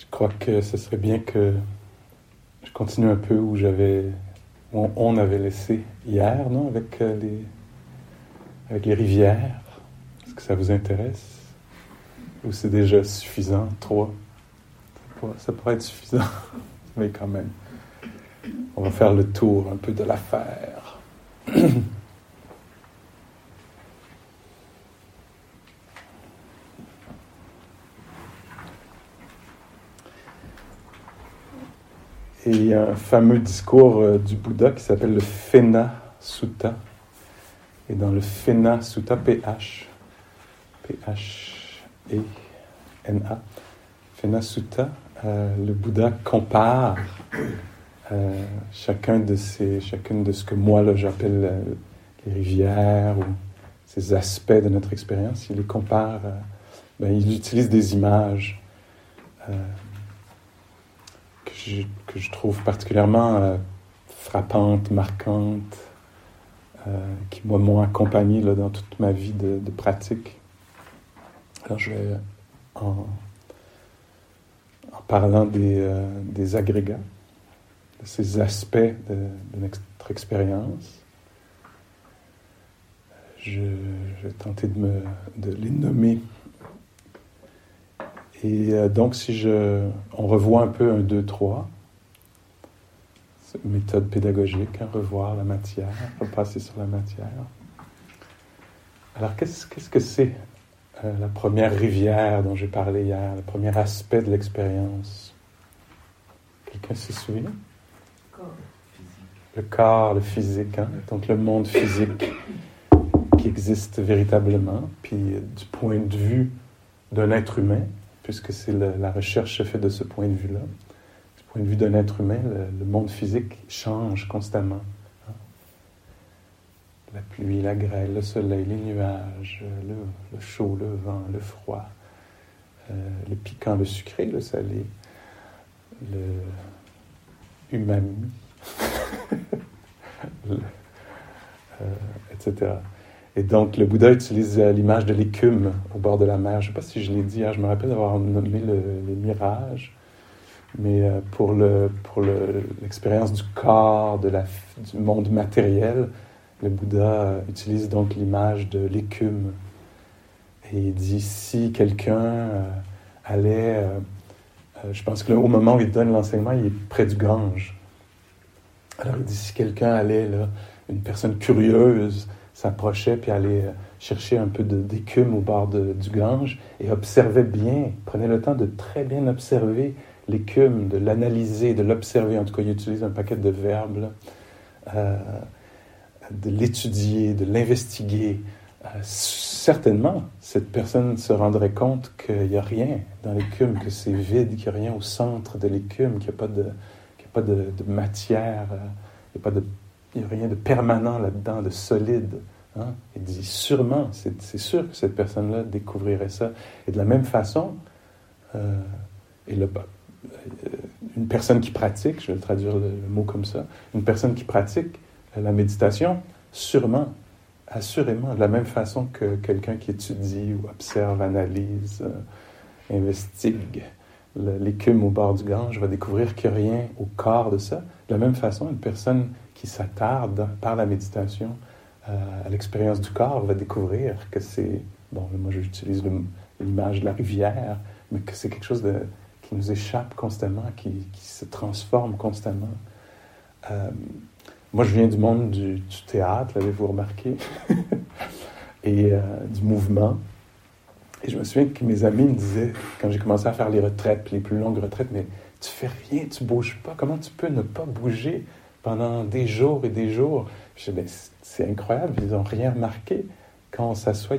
Je crois que ce serait bien que je continue un peu où j'avais, on, avait laissé hier, non, avec euh, les, avec les rivières. Est-ce que ça vous intéresse? Ou c'est déjà suffisant, trois? Ça pourrait être suffisant, mais quand même. On va faire le tour un peu de l'affaire. y a un fameux discours euh, du Bouddha qui s'appelle le Fena Sutta. Et dans le Fena Sutta, P-H, P-H-E-N-A, Fena Sutta, euh, le Bouddha compare euh, chacun de ces, chacune de ce que moi j'appelle les rivières ou ces aspects de notre expérience. Il les compare, ben, il utilise des images que je trouve particulièrement euh, frappante, marquante, euh, qui m'ont accompagné dans toute ma vie de, pratique. Alors je vais, en, parlant euh, des, agrégats, de ces aspects de, notre expérience, je, vais tenter de, me, de les nommer et euh, donc, si je, on revoit un peu un, deux, trois, méthode pédagogique, hein, revoir la matière, repasser sur la matière. Alors, qu'est-ce, qu'est-ce que c'est euh, la première rivière dont j'ai parlé hier, le premier aspect de l'expérience? Quelqu'un se souvient? Le corps, le physique, hein? donc le monde physique qui existe véritablement, puis du point de vue d'un être humain, puisque c'est la recherche faite de ce point de vue-là. Du point de vue d'un être humain, le, monde physique change constamment. Hein. La pluie, la grêle, le soleil, les nuages, le, chaud, le vent, le froid, euh, le piquant, le sucré, le salé, le umami, euh, etc. Et donc, le Bouddha utilise euh, l'image de l'écume au bord de la mer. Je ne sais pas si je l'ai dit, hein, je me rappelle d'avoir nommé les mirages. Mais euh, pour, le, l'expérience du corps, du monde matériel, le Bouddha euh, utilise donc l'image de l'écume. Et il dit si quelqu'un allait, je pense qu'au moment où il donne l'enseignement, il est près du Gange. Alors il dit si quelqu'un allait, là, une personne curieuse, s'approchait puis allait euh, chercher un peu d'écume au bord du Gange et observait bien, prenait le temps de très bien observer l'écume, de l'analyser, de l'observer. En tout cas, il utilise un paquet de verbes, euh, de l'étudier, de l'investiguer. Euh, certainement, cette personne se rendrait compte qu'il n'y a rien dans l'écume, que c'est vide, qu'il n'y a rien au centre de l'écume, qu'il n'y a pas de, a pas de, matière, n'y a pas de il n'y a rien de permanent là-dedans, de solide. Hein. Il dit sûrement, c'est sûr que cette personne-là découvrirait ça. Et de la même façon, euh, euh, une personne qui pratique, je vais traduire le, mot comme ça, une personne qui pratique la méditation, sûrement, assurément, de la même façon que quelqu'un qui étudie ou observe, analyse, euh, investigue l'écume au bord du Gange va découvrir qu'il n'y a rien au corps de ça. De la même façon, une personne qui s'attarde par la méditation euh, à l'expérience du corps va découvrir que c'est, bon, moi j'utilise l'image de la rivière, mais que c'est quelque chose qui nous échappe constamment, qui, se transforme constamment. Euh, moi je viens du monde du, théâtre, l'avez-vous remarqué, et euh, du mouvement. Et je me souviens que mes amis me disaient, quand j'ai commencé à faire les retraites, les plus longues retraites, mais tu fais rien, tu bouges pas, comment tu peux ne pas bouger? Pendant des jours et des jours. Ben, c'est incroyable, ils n'ont rien remarqué. Quand on s'assoit,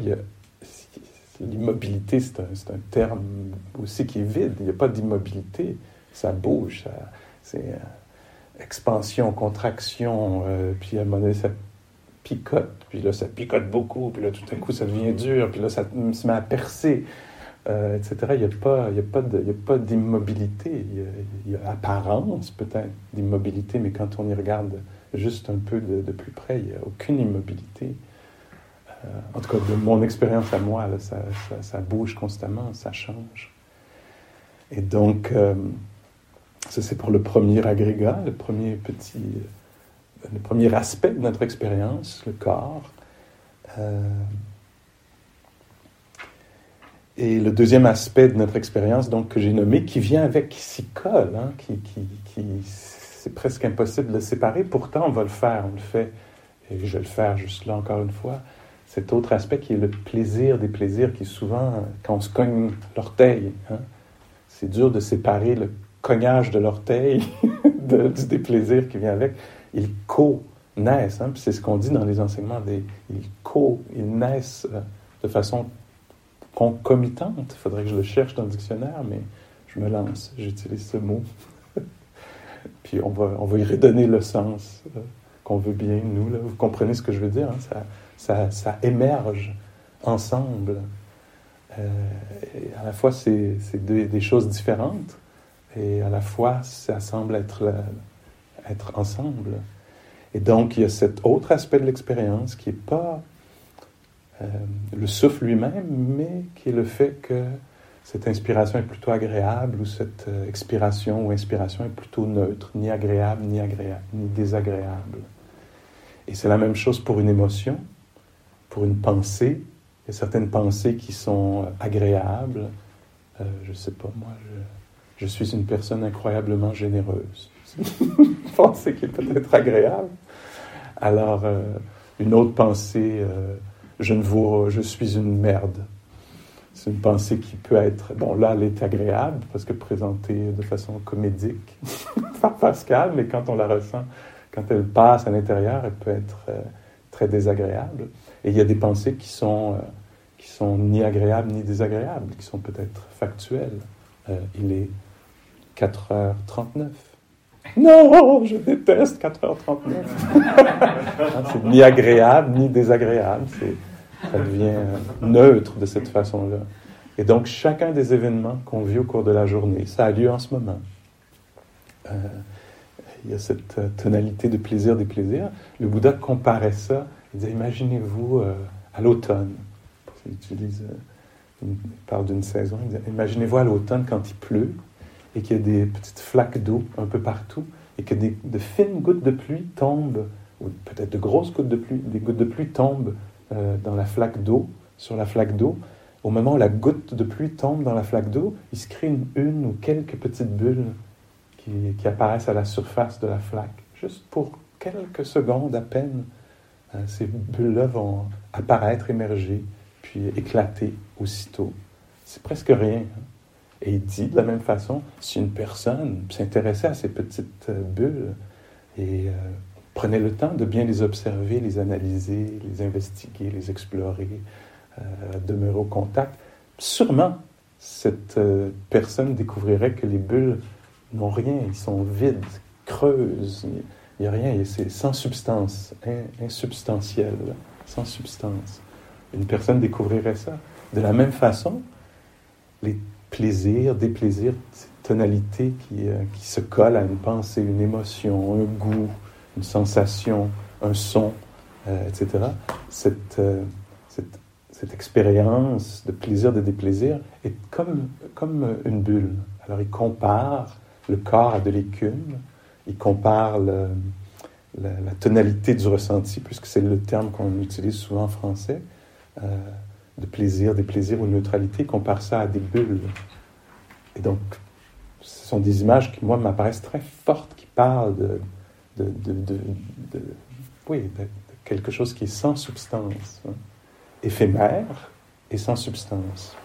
l'immobilité, c'est un, terme aussi qui est vide. Il n'y a pas d'immobilité. Ça bouge. C'est euh, expansion, contraction. Euh, puis à un moment donné, ça picote. Puis là, ça picote beaucoup. Puis là, tout à coup, ça devient dur. Puis là, ça se met à percer. Euh, etc. Il n'y a pas, de, il d'immobilité. Il, y a, apparence peut-être d'immobilité, mais quand on y regarde juste un peu de, plus près, il n'y a aucune immobilité. Euh, en tout cas, de mon expérience à moi, ça, ça, bouge constamment, ça change. Et donc, euh, ça c'est pour le premier agrégat, le premier petit, le premier aspect de notre expérience, le corps. Et le deuxième aspect de notre expérience, donc que j'ai nommé, qui vient avec, qui s'y colle, hein, qui, qui, qui c'est presque impossible de le séparer. Pourtant, on va le faire, on le fait, et je vais le faire juste là encore une fois. Cet autre aspect qui est le plaisir des plaisirs, qui souvent, quand on se cogne l'orteil, hein, c'est dur de séparer le cognage de l'orteil du déplaisir qui vient avec. Ils co-naissent, hein, c'est ce qu'on dit dans les enseignements, ils co, ils naissent euh, de façon concomitante. Il faudrait que je le cherche dans le dictionnaire, mais je me lance, j'utilise ce mot. Puis on va, on va y redonner le sens euh, qu'on veut bien, nous. Vous comprenez ce que je veux dire? Hein? Ça, ça, ça, émerge ensemble. Euh, à la fois, c'est des choses différentes et à la fois, ça semble être, être ensemble. Et donc, il y a cet autre aspect de l'expérience qui n'est pas euh, le souffle lui-même, mais qui est le fait que cette inspiration est plutôt agréable ou cette euh, expiration ou inspiration est plutôt neutre, ni agréable, ni, agréable, ni désagréable. Et c'est la même chose pour une émotion, pour une pensée, il y a certaines pensées qui sont agréables. Euh, je ne sais pas, moi, je, suis une personne incroyablement généreuse. pensée qui est peut-être agréable. Alors, une autre pensée, je ne je suis une merde. C'est une pensée qui peut être, bon là, elle est agréable parce que présentée de façon comédique par Pascal, mais quand on la ressent, quand elle passe à l'intérieur, elle peut être euh, très désagréable. Et il y a des pensées qui sont, euh, qui sont ni agréables ni désagréables, qui sont peut-être factuelles. Euh, il est 4h39. Non, je déteste 4h39. c'est ni agréable ni désagréable. Ça devient neutre de cette façon-là. Et donc, chacun des événements qu'on vit au cours de la journée, ça a lieu en ce moment. Euh, il y a cette tonalité de plaisir des plaisirs. Le Bouddha comparait ça il disait, imaginez-vous euh, à l'automne. Il, utilise, euh, il parle d'une saison. Il disait, imaginez-vous à l'automne quand il pleut et qu'il y a des petites flaques d'eau un peu partout et que des, de fines gouttes de pluie tombent, ou peut-être de grosses gouttes de pluie, des gouttes de pluie tombent euh, dans la flaque d'eau, sur la flaque d'eau. Au moment où la goutte de pluie tombe dans la flaque d'eau, il se crée une, ou quelques petites bulles qui, qui apparaissent à la surface de la flaque, juste pour quelques secondes à peine. Euh, ces bulles-là vont apparaître, émerger, puis éclater aussitôt. C'est presque rien. Et il dit de la même façon, si une personne s'intéressait à ces petites euh, bulles et prenait le temps de bien les observer, les analyser, les investiguer, les explorer, euh, demeurer au contact, sûrement cette euh, personne découvrirait que les bulles n'ont rien, ils sont vides, creuses. Il n'y a rien, c'est sans substance, insubstantiel, sans substance. Une personne découvrirait ça. De la même façon, les plaisirs, des plaisirs, cette tonalité qui, euh, qui se colle à une pensée, une émotion, un goût, une sensation, un son, euh, etc. Cette, euh, cette, cette, expérience de plaisir, de déplaisir est comme, comme une bulle. Alors il compare le corps à de l'écume, il compare la, tonalité du ressenti, puisque c'est le terme qu'on utilise souvent en français, euh, de plaisir, des plaisirs ou neutralité, il compare ça à des bulles. Et donc, ce sont des images qui, moi, m'apparaissent très fortes, qui parlent de, de, de, de oui, quelque chose qui est sans substance, hein, éphémère et sans substance.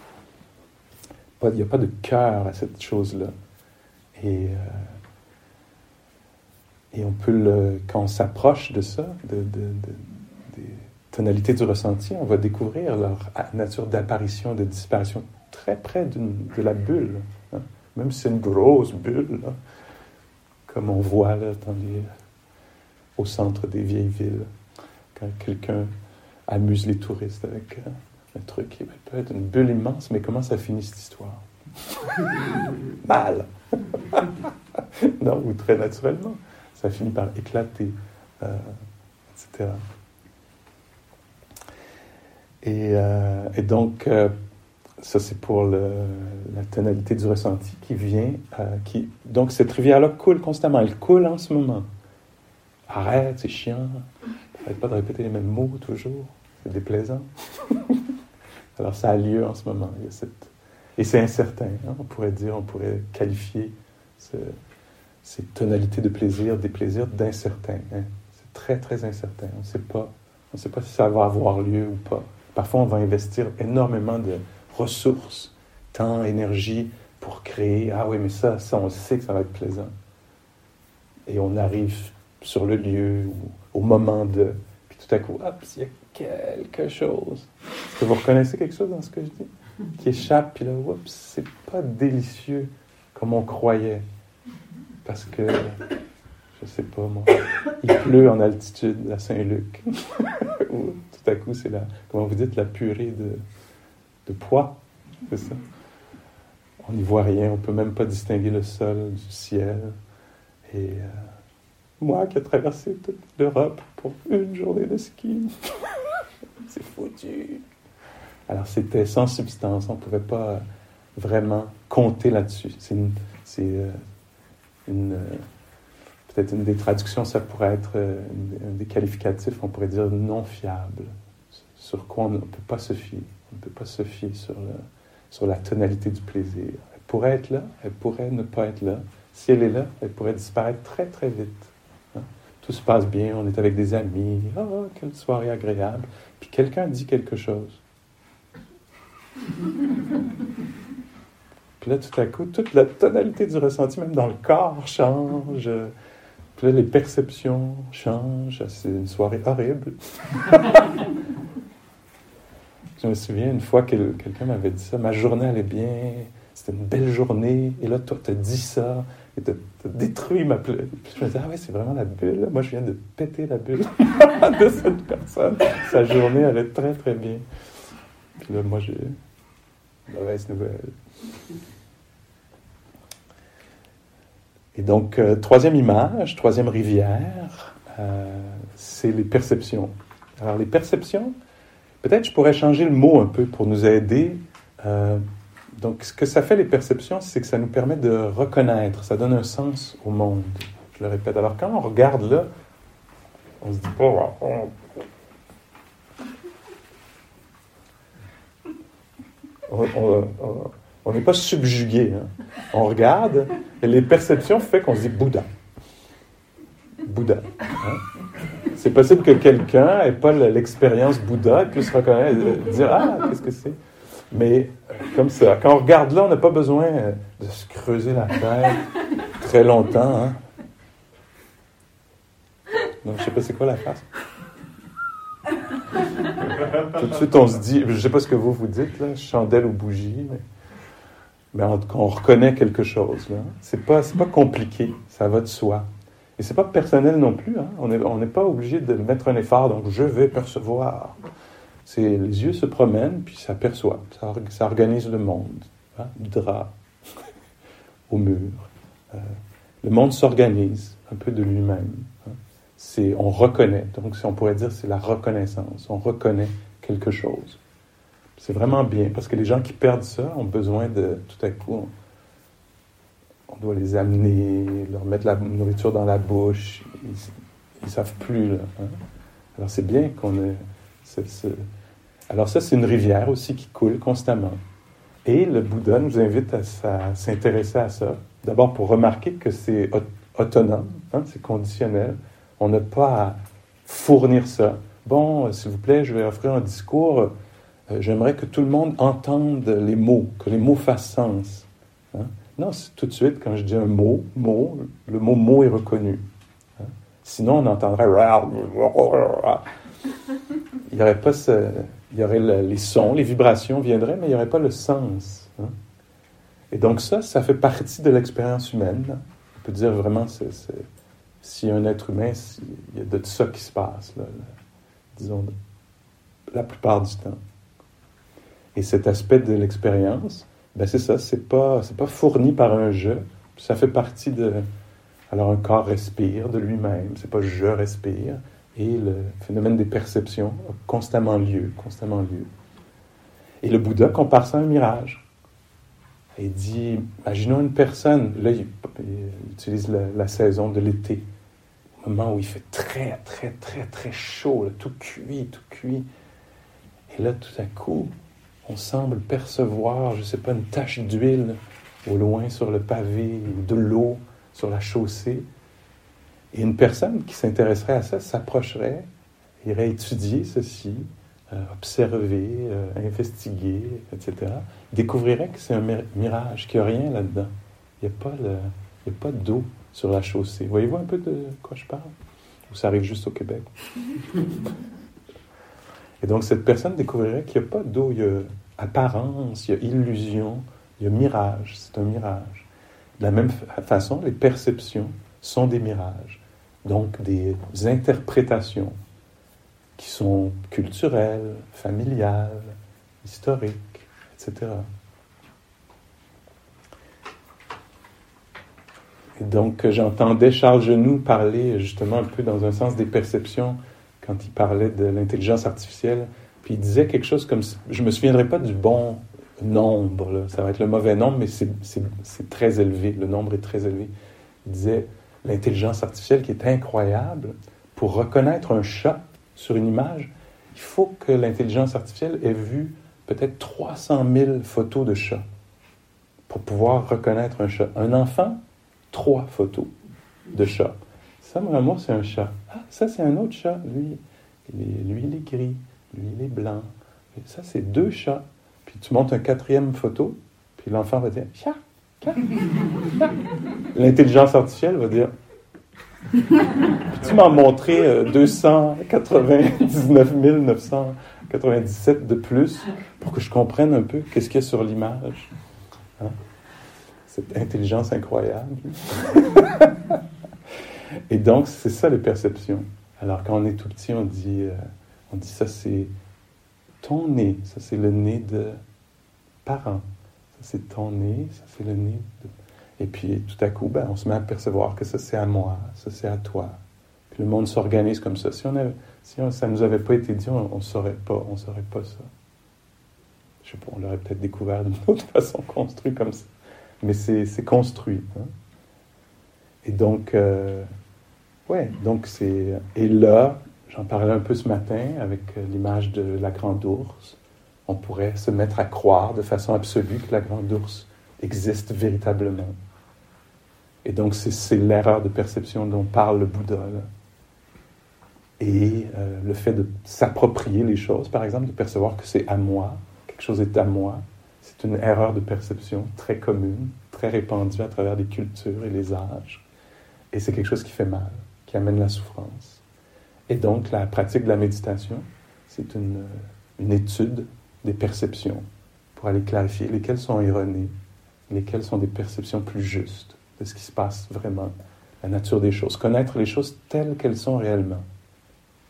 Il n'y a pas de cœur à cette chose-là. Et, euh, et on peut, le, quand on s'approche de ça, de, de, de, des tonalités du ressenti, on va découvrir leur nature d'apparition, de disparition très près de la bulle. Hein. Même si c'est une grosse bulle, là, comme on voit là, au centre des vieilles villes, quand quelqu'un amuse les touristes avec euh, un truc qui peut être une bulle immense, mais comment ça finit cette histoire? Mal! Non, ou très naturellement. Ça finit par éclater, euh, etc. Et, euh, et donc, ça, c'est pour la tonalité du ressenti qui vient. Euh, qui, donc, cette rivière-là coule constamment. Elle coule en ce moment. Arrête, c'est chiant. Arrête pas de répéter les mêmes mots toujours. C'est déplaisant. Alors, ça a lieu en ce moment. Il y a cette... Et c'est incertain. Hein, on pourrait dire, on pourrait qualifier ce, ces tonalités de plaisir, des plaisirs d'incertain. Hein. C'est très, très incertain. On ne sait pas. On ne sait pas si ça va avoir lieu ou pas. Parfois, on va investir énormément de ressources, temps, énergie pour créer. Ah oui, mais ça, ça, on sait que ça va être plaisant. Et on arrive sur le lieu ou au moment de. Puis tout à coup, hop, il y a quelque chose. Est-ce que vous reconnaissez quelque chose dans ce que je dis? Qui échappe, puis là, oups, c'est pas délicieux comme on croyait. Parce que, je sais pas moi, il pleut en altitude à Saint-Luc. tout à coup, c'est la, comment vous dites, la purée de, de poids, c'est ça. On n'y voit rien, on peut même pas distinguer le sol du ciel. Et euh, moi qui ai traversé toute l'Europe pour une journée de ski, c'est foutu. Alors c'était sans substance, on ne pouvait pas vraiment compter là-dessus. C'est une, euh, une peut-être une des traductions, ça pourrait être euh, un des qualificatifs, on pourrait dire non fiable, sur quoi on ne peut pas se fier. On ne peut pas se fier sur, la tonalité du plaisir. Elle pourrait être là, elle pourrait ne pas être là. Si elle est là, elle pourrait disparaître très très vite. Hein. Tout se passe bien, on est avec des amis, oh, quelle soirée agréable. Puis quelqu'un dit quelque chose. Puis là, tout à coup, toute la tonalité du ressenti, même dans le corps, change. Puis là, les perceptions changent. C'est une soirée horrible. Je me souviens une fois que quelqu'un m'avait dit ça, ma journée allait bien, c'était une belle journée, et là, toi, tu as dit ça, et tu as détruit ma bulle. Je me disais, ah ouais, c'est vraiment la bulle. Moi, je viens de péter la bulle de cette personne. Sa journée allait très, très bien. Puis là, moi, j'ai mauvaise nouvelle. Et donc, euh, troisième image, troisième rivière, euh, c'est les perceptions. Alors, les perceptions, Peut-être je pourrais changer le mot un peu pour nous aider. Euh, donc, ce que ça fait les perceptions, c'est que ça nous permet de reconnaître, ça donne un sens au monde. Je le répète. Alors, quand on regarde là, on se dit pas. on n'est pas subjugué. Hein. On regarde et les perceptions font qu'on se dit Bouddha. Bouddha. Hein. C'est possible que quelqu'un n'ait pas l'expérience Bouddha puisse reconnaître, euh, dire Ah, qu'est-ce que c'est? Mais euh, comme ça, quand on regarde là, on n'a pas besoin euh, de se creuser la tête très longtemps. Hein? je ne sais pas c'est quoi la face. Tout de suite, on se dit, je ne sais pas ce que vous vous dites, là, chandelle ou bougie, mais, mais cas, on reconnaît quelque chose. Ce n'est pas, pas compliqué, ça va de soi. Et c'est pas personnel non plus. Hein. On n'est pas obligé de mettre un effort, donc je vais percevoir. C'est les yeux se promènent, puis ça perçoit, ça, organise le monde. Hein, du drap au mur. Euh, le monde s'organise un peu de lui-même. Hein. On reconnaît, donc on pourrait dire c'est la reconnaissance. On reconnaît quelque chose. C'est vraiment bien, parce que les gens qui perdent ça ont besoin de, tout à coup, on doit les amener, leur mettre la nourriture dans la bouche. Ils ne savent plus. Hein. Alors c'est bien qu'on ait... Alors ça, c'est une rivière aussi qui coule constamment. Et le Bouddha nous invite à, s'intéresser à ça. D'abord pour remarquer que c'est autonome, hein, c'est conditionnel. On n'a pas à fournir ça. Bon, s'il vous plaît, je vais offrir un discours. Euh, j'aimerais que tout le monde entende les mots, que les mots fassent sens. Hein. Non, c'est tout de suite, quand je dis un mot, mot, le mot mot est reconnu. Hein? Sinon, on entendrait. Il y aurait pas Il y aurait les sons, les vibrations viendraient, mais il n'y aurait pas le sens. Hein? Et donc, ça, ça fait partie de l'expérience humaine. On peut dire vraiment, si un être humain, il y a de ça qui se passe, disons, la plupart du temps. Et cet aspect de l'expérience, ben c'est ça, c'est pas, c'est pas fourni par un je, ça fait partie de. Alors un corps respire de lui-même, c'est pas je respire, et le phénomène des perceptions a constamment lieu, constamment lieu. Et le Bouddha compare ça à un mirage. Il dit, imaginons une personne, là il, utilise la, saison de l'été, au moment où il fait très, très, très, très chaud, tout cuit, tout cuit. Et là, tout à coup, on semble percevoir, je ne sais pas, une tache d'huile au loin sur le pavé, ou de l'eau sur la chaussée. Et une personne qui s'intéresserait à ça s'approcherait, irait étudier ceci, euh, observer, euh, investiguer, etc., découvrirait que c'est un mirage, qu'il n'y a rien là-dedans. Il n'y a pas, le, pas d'eau sur la chaussée. Voyez-vous un peu de quoi je parle? Ou ça arrive juste au Québec? Et donc cette personne découvrirait qu'il n'y a pas d'eau, il y a apparence, il y a illusion, il y a mirage, c'est un mirage. De la même façon, les perceptions sont des mirages, donc des interprétations qui sont culturelles, familiales, historiques, etc. Et donc, j'entendais Charles Genoux parler justement un peu dans un sens des perceptions quand il parlait de l'intelligence artificielle. Puis il disait quelque chose comme je me souviendrai pas du bon nombre, ça va être le mauvais nombre, mais c'est très élevé, le nombre est très élevé. Il disait l'intelligence artificielle qui est incroyable pour reconnaître un chat sur une image, il faut que l'intelligence artificielle ait vu peut-être 300 000 photos de chats pour pouvoir reconnaître un chat. Un enfant, trois photos de chat. Ça, vraiment, c'est un chat. Ah, ça, c'est un autre chat. Lui, il est, lui, il est gris. Lui, il est blanc. Ça, c'est deux chats. Puis tu montes un quatrième photo, puis l'enfant va dire chat, chat, L'intelligence artificielle va dire tu m'as montré 299 euh, 997 de plus pour que je comprenne un peu qu'est-ce qu'il y a sur l'image. Hein? Cette intelligence incroyable. Et donc, c'est ça les perceptions. Alors, quand on est tout petit, on dit, euh, on dit ça, c'est ton nez. Ça, c'est le nez de parent. Ça, c'est ton nez. Ça, c'est le nez de et puis tout à coup, ben, on se met à percevoir que ça c'est à moi, ça c'est à toi. Puis le monde s'organise comme ça. Si, on si ça ne nous avait pas été dit, on ne saurait pas, on saurait pas ça. Je sais pas, on l'aurait peut-être découvert d'une autre façon construit comme ça. Mais c'est construit. Hein. Et donc, euh, ouais, donc c'est. Et là, j'en parlais un peu ce matin avec euh, l'image de la grande ours. On pourrait se mettre à croire de façon absolue que la grande ours existe véritablement. Et donc, c'est l'erreur de perception dont parle le Bouddha. Et euh, le fait de s'approprier les choses, par exemple, de percevoir que c'est à moi, quelque chose est à moi, c'est une erreur de perception très commune, très répandue à travers les cultures et les âges. Et c'est quelque chose qui fait mal, qui amène la souffrance. Et donc, la pratique de la méditation, c'est une, une étude des perceptions pour aller clarifier lesquelles sont erronées, lesquelles sont des perceptions plus justes de ce qui se passe vraiment, la nature des choses, connaître les choses telles qu'elles sont réellement.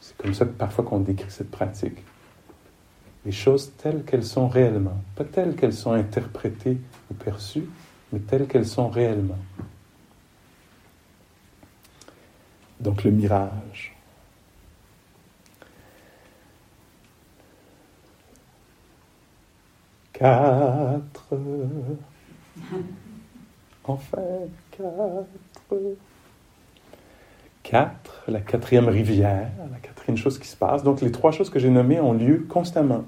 C'est comme ça parfois qu'on décrit cette pratique. Les choses telles qu'elles sont réellement, pas telles qu'elles sont interprétées ou perçues, mais telles qu'elles sont réellement. Donc le mirage. Quatre. Enfin, quatre. Quatre, la quatrième rivière, la quatrième chose qui se passe. Donc, les trois choses que j'ai nommées ont lieu constamment.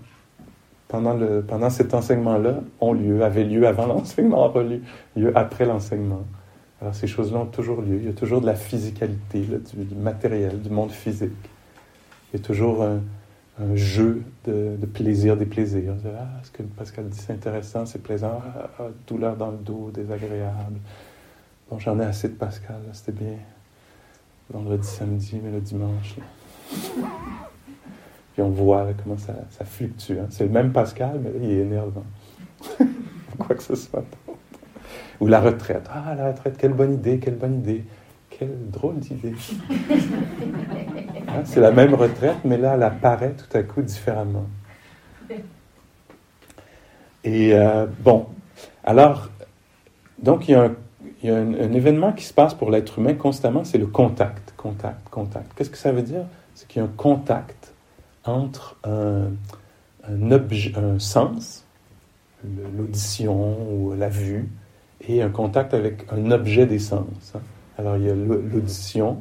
Pendant, cet enseignement-là, ont lieu, avaient lieu avant l'enseignement, ont lieu après l'enseignement. Alors, ces choses-là ont toujours lieu. Il y a toujours de la physicalité, du, matériel, du monde physique. Il y a toujours un, jeu de, plaisir, des plaisirs. Ah, ce que Pascal dit, c'est intéressant, c'est plaisant. Ah, ah, douleur dans le dos, désagréable. Bon, j'en ai assez de Pascal, c'était bien. Vendredi, samedi, mais le dimanche. Puis on voit comment ça, fluctue. Hein. C'est le même Pascal, mais là, il est énervant. Quoi que ce soit. Ou la retraite. Ah, la retraite, quelle bonne idée, quelle bonne idée. Quelle drôle d'idée. Hein, c'est la même retraite, mais là, elle apparaît tout à coup différemment. Et euh, bon, alors, donc il y a, un, événement qui se passe pour l'être humain constamment, c'est le contact, contact, contact. Qu'est-ce que ça veut dire? C'est qu'il y a un contact entre un, un sens, l'audition ou la vue, et un contact avec un objet des sens. Hein. Alors il y a l'audition,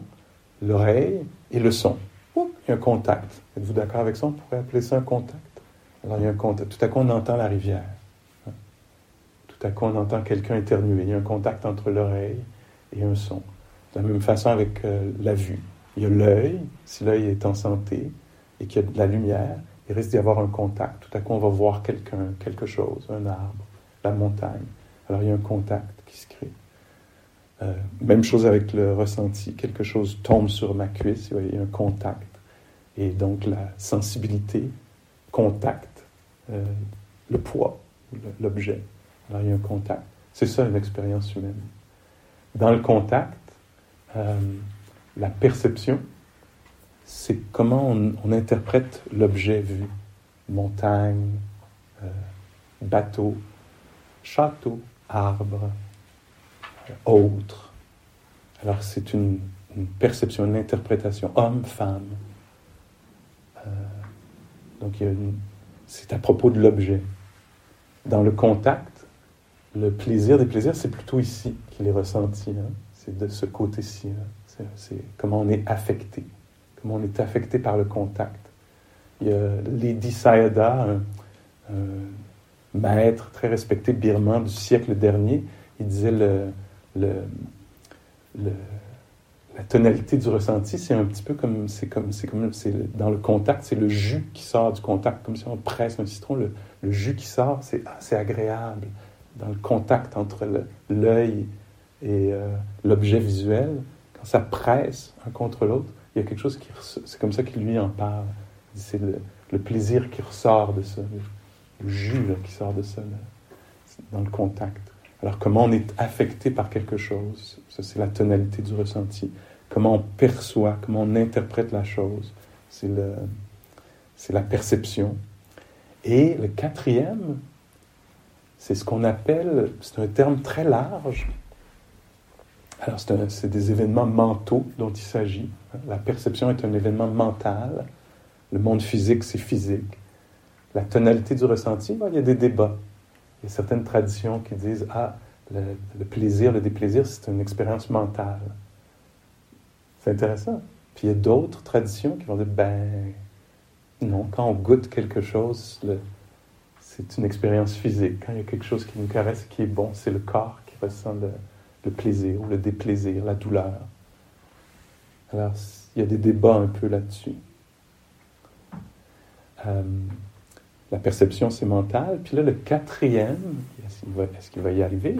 l'oreille et le son. il y a un contact. Êtes-vous d'accord avec ça? On pourrait appeler ça un contact. Alors il y a un contact. Tout à coup, on entend la rivière. Hein. Tout à coup, on entend quelqu'un éternuer. Il y a un contact entre l'oreille et un son. De la même façon avec euh, la vue. Il y a l'œil, si l'œil est en santé et qu'il y a de la lumière, il risque d'y avoir un contact. Tout à coup, on va voir quelqu'un, quelque chose, un arbre, la montagne. Alors il y a un contact qui se crée. Euh, même chose avec le ressenti. Quelque chose tombe sur ma cuisse, il y a un contact. Et donc la sensibilité, contact, euh, le poids, l'objet. Alors il y a un contact. C'est ça une expérience humaine. Dans le contact, euh, la perception, c'est comment on, interprète l'objet vu. Montagne, bateau, château, arbre, autre. Alors c'est une, perception, une interprétation, homme, femme. Euh, donc c'est à propos de l'objet. Dans le contact, le plaisir des plaisirs, c'est plutôt ici qu'il est ressenti. Hein. C'est de ce côté-ci. Hein. C'est comment on est affecté, comment on est affecté par le contact. Il y a Lady Sayada, maître très respecté birman du siècle dernier, il disait le, la tonalité du ressenti, c'est un petit peu comme, c'est comme, c'est comme, c'est dans le contact, c'est le jus qui sort du contact, comme si on presse un citron, le, jus qui sort, c'est assez agréable. Dans le contact entre l'œil et euh, l'objet visuel, quand ça presse un contre l'autre, il y a quelque chose qui, c'est comme ça qu'il lui en parle. C'est le, le, plaisir qui ressort de ça, jus qui sort de ça, dans le contact. Alors comment on est affecté par quelque chose, ça c'est la tonalité du ressenti. Comment on perçoit, comment on interprète la chose, c'est, la perception. Et le quatrième, c'est ce qu'on appelle, c'est un terme très large. Alors c'est des événements mentaux dont il s'agit. La perception est un événement mental. Le monde physique, c'est physique. La tonalité du ressenti, il y a des débats. Il y a certaines traditions qui disent Ah, le, plaisir, le déplaisir, c'est une expérience mentale. C'est intéressant. Puis il y a d'autres traditions qui vont dire Ben, non, quand on goûte quelque chose, c'est une expérience physique. Quand il y a quelque chose qui nous caresse, qui est bon, c'est le corps qui ressent le, plaisir, le déplaisir, la douleur. Alors, il y a des débats un peu là-dessus. Euh, la perception, c'est mental. Puis là, le quatrième, est-ce qu'il va, y arriver?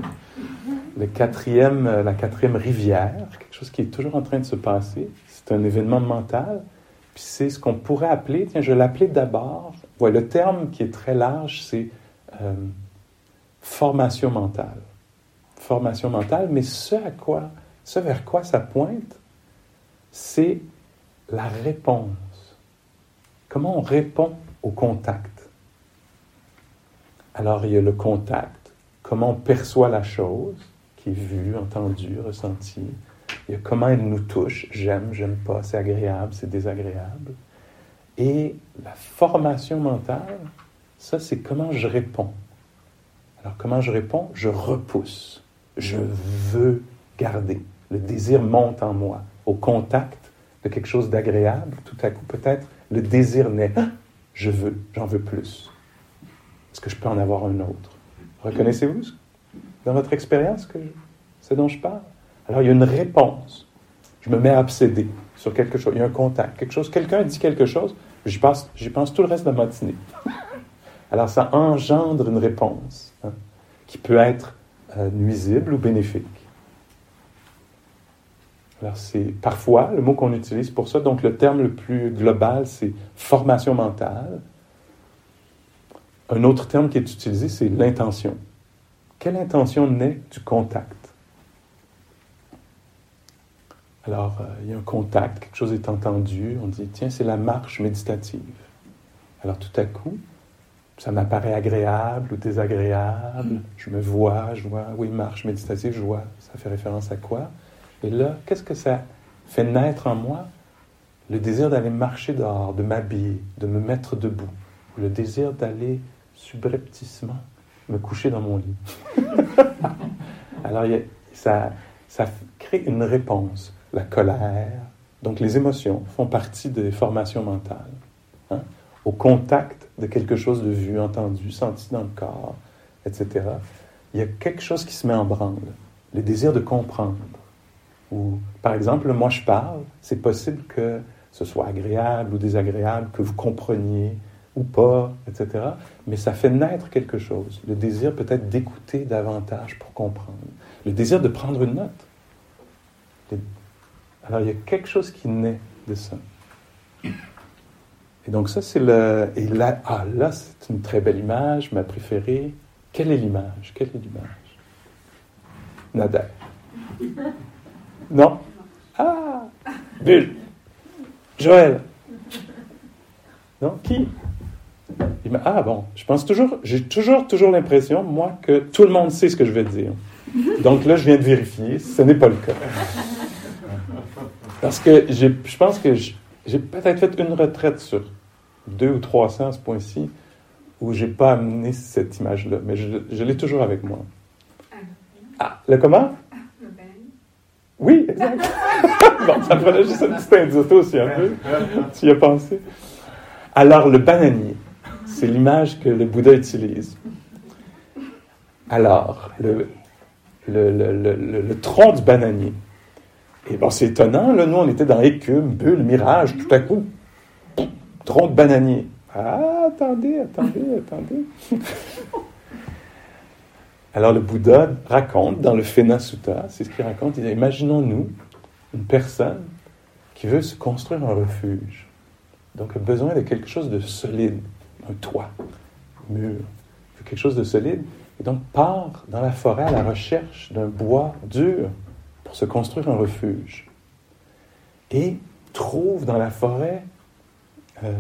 Le quatrième, euh, la quatrième rivière, quelque chose qui est toujours en train de se passer, c'est un événement mental. Puis c'est ce qu'on pourrait appeler, tiens, je l'appelais d'abord, ouais, le terme qui est très large, c'est euh, formation mentale. Formation mentale, mais ce à quoi, ce vers quoi ça pointe, c'est la réponse. Comment on répond au contact? Alors il y a le contact, comment on perçoit la chose, qui est vue, entendue, ressentie. Il y a comment elle nous touche, j'aime, j'aime pas, c'est agréable, c'est désagréable. Et la formation mentale, ça c'est comment je réponds. Alors comment je réponds? Je repousse. Je veux garder. Le désir monte en moi. Au contact de quelque chose d'agréable, tout à coup peut-être le désir naît. Ah, je veux, j'en veux plus. Est-ce que je peux en avoir un autre? Reconnaissez-vous dans votre expérience que ce dont je parle? Alors il y a une réponse. Je me mets à obséder sur quelque chose. Il y a un contact, quelque chose. Quelqu'un dit quelque chose, j'y pense, j'y pense tout le reste de la matinée. Alors ça engendre une réponse hein, qui peut être euh, nuisible ou bénéfique. Alors c'est parfois le mot qu'on utilise pour ça. Donc le terme le plus global, c'est formation mentale. Un autre terme qui est utilisé, c'est l'intention. Quelle intention naît du contact? Alors, euh, il y a un contact, quelque chose est entendu, on dit, tiens, c'est la marche méditative. Alors, tout à coup, ça m'apparaît agréable ou désagréable. Je me vois, je vois, oui, marche méditative, je vois, ça fait référence à quoi? Et là, qu'est-ce que ça fait naître en moi? Le désir d'aller marcher dehors, de m'habiller, de me mettre debout le désir d'aller subrepticement me coucher dans mon lit. Alors, ça, ça crée une réponse. La colère, donc les émotions font partie des formations mentales. Hein? Au contact de quelque chose de vu, entendu, senti dans le corps, etc., il y a quelque chose qui se met en branle. Le désir de comprendre. Ou, par exemple, moi je parle, c'est possible que ce soit agréable ou désagréable, que vous compreniez ou pas, etc. Mais ça fait naître quelque chose. Le désir peut-être d'écouter davantage pour comprendre. Le désir de prendre une note. Alors il y a quelque chose qui naît de ça. Et donc ça, c'est le... Et là, ah, là, c'est une très belle image, ma préférée. Quelle est l'image? Quelle est l'image? Nader. Non? Ah! Bulle. Joël. Non? Qui? Ah bon, je pense toujours, j'ai toujours, toujours l'impression, moi, que tout le monde sait ce que je vais dire. Donc là, je viens de vérifier, ce n'est pas le cas. Parce que je pense que j'ai peut-être fait une retraite sur deux ou trois cents à ce point-ci où j'ai pas amené cette image-là, mais je, l'ai toujours avec moi. Ah, le comment? Oui, exact. bon, ça prenait juste un petit indice aussi un peu. tu y as pensé? Alors, le bananier, c'est l'image que le Bouddha utilise. Alors, le, tronc du bananier. Et bon, c'est étonnant, là, nous, on était dans écume, bulle, mirage, tout à coup, tronc de bananier. Ah, attendez, attendez, attendez. Alors le Bouddha raconte dans le Fena Sutta, c'est ce qu'il raconte, il dit, imaginons-nous une personne qui veut se construire un refuge, donc a besoin de quelque chose de solide, un toit, un mur, quelque chose de solide, et donc part dans la forêt à la recherche d'un bois dur pour se construire un refuge. Et trouve dans la forêt, euh,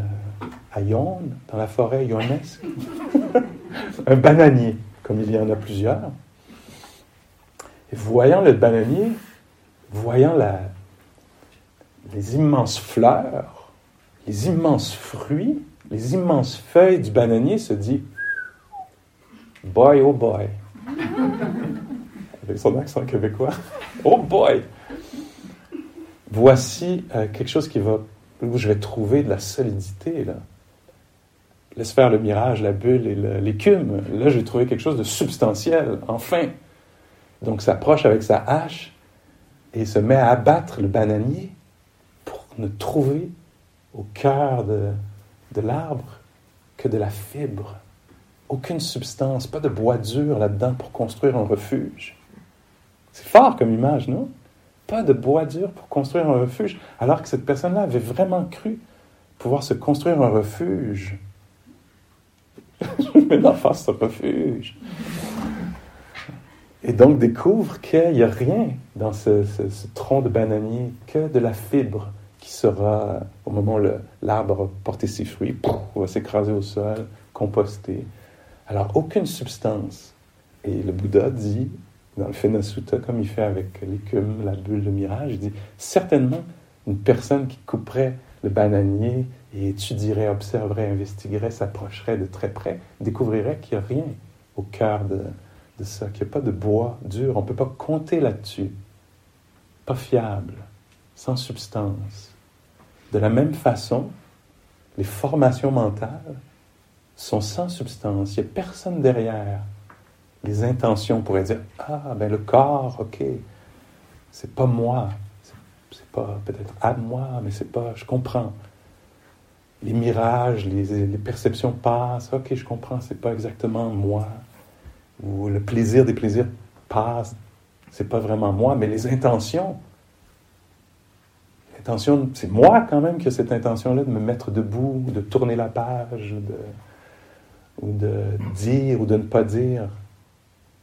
à Yon, dans la forêt ionesque, un bananier, comme il y en a plusieurs. Voyant le bananier, voyant les immenses fleurs, les immenses fruits, les immenses feuilles du bananier, se dit Boy, oh boy. Avec son accent québécois. Oh boy! Voici euh, quelque chose qui va, où je vais trouver de la solidité, là. Laisse faire le mirage, la bulle et l'écume. Là, j'ai trouvé quelque chose de substantiel, enfin. Donc, s'approche avec sa hache et se met à abattre le bananier pour ne trouver au cœur de, de l'arbre que de la fibre. Aucune substance, pas de bois dur là-dedans pour construire un refuge. C'est fort comme image, non? Pas de bois dur pour construire un refuge, alors que cette personne-là avait vraiment cru pouvoir se construire un refuge. Je mets face ce refuge. Et donc découvre qu'il n'y a rien dans ce, tronc de bananier que de la fibre qui sera, au moment où l'arbre porter ses fruits, va s'écraser au sol, composter. Alors aucune substance. Et le Bouddha dit, dans le Fenasutta, comme il fait avec l'écume, la bulle, le mirage, il dit certainement une personne qui couperait le bananier et étudierait, observerait, investiguerait, s'approcherait de très près, découvrirait qu'il n'y a rien au cœur de, de ça, qu'il n'y a pas de bois dur, on ne peut pas compter là-dessus, pas fiable, sans substance. De la même façon, les formations mentales sont sans substance, il n'y a personne derrière les intentions pourraient dire Ah, ben le corps, ok, c'est pas moi, c'est pas peut-être à moi, mais c'est pas, je comprends. Les mirages, les, les, perceptions passent, ok, je comprends, c'est pas exactement moi. Ou le plaisir des plaisirs passe, c'est pas vraiment moi, mais les intentions, c'est moi quand même qui ai cette intention-là de me mettre debout, de tourner la page, ou de dire ou de ne pas dire.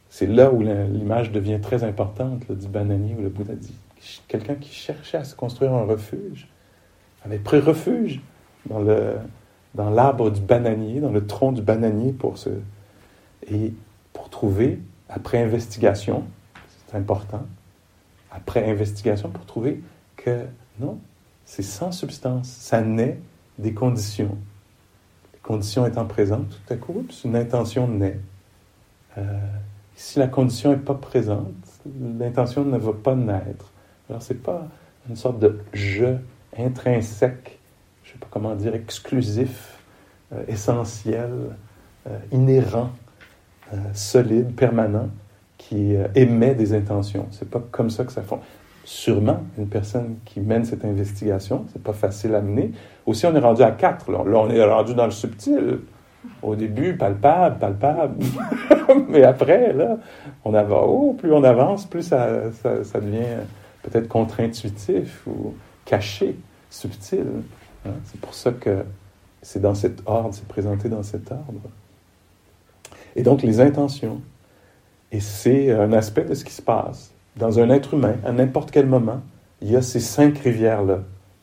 C'est là où l'image devient très importante du bananier où le Bouddha dit quelqu'un qui cherchait à se construire un refuge avait pris refuge dans le dans l'arbre du bananier, dans le tronc du bananier pour se et pour trouver après investigation, c'est important, après investigation pour trouver que non, c'est sans substance, ça naît des conditions, des condition étant présente, tout à coup, une intention naît. Euh, si la condition n'est pas présente, l'intention ne va pas naître. Alors, ce n'est pas une sorte de je intrinsèque, je ne sais pas comment dire, exclusif, euh, essentiel, euh, inhérent, solide, permanent, qui émet des intentions. C'est pas comme ça que ça fonctionne sûrement une personne qui mène cette investigation. C'est pas facile à mener. Aussi, on est rendu à quatre. Là, on est rendu dans le subtil. Au début, palpable, palpable. Mais après, là, on avance. Oh, plus on avance, plus ça, devient peut-être contre-intuitif ou caché, subtil. Hein. C'est pour ça que c'est dans cet ordre, c'est présenté dans cet ordre. Et donc, les intentions. Et c'est un aspect de ce qui se passe dans un être humain, à n'importe quel moment, il y a ces cinq rivières-là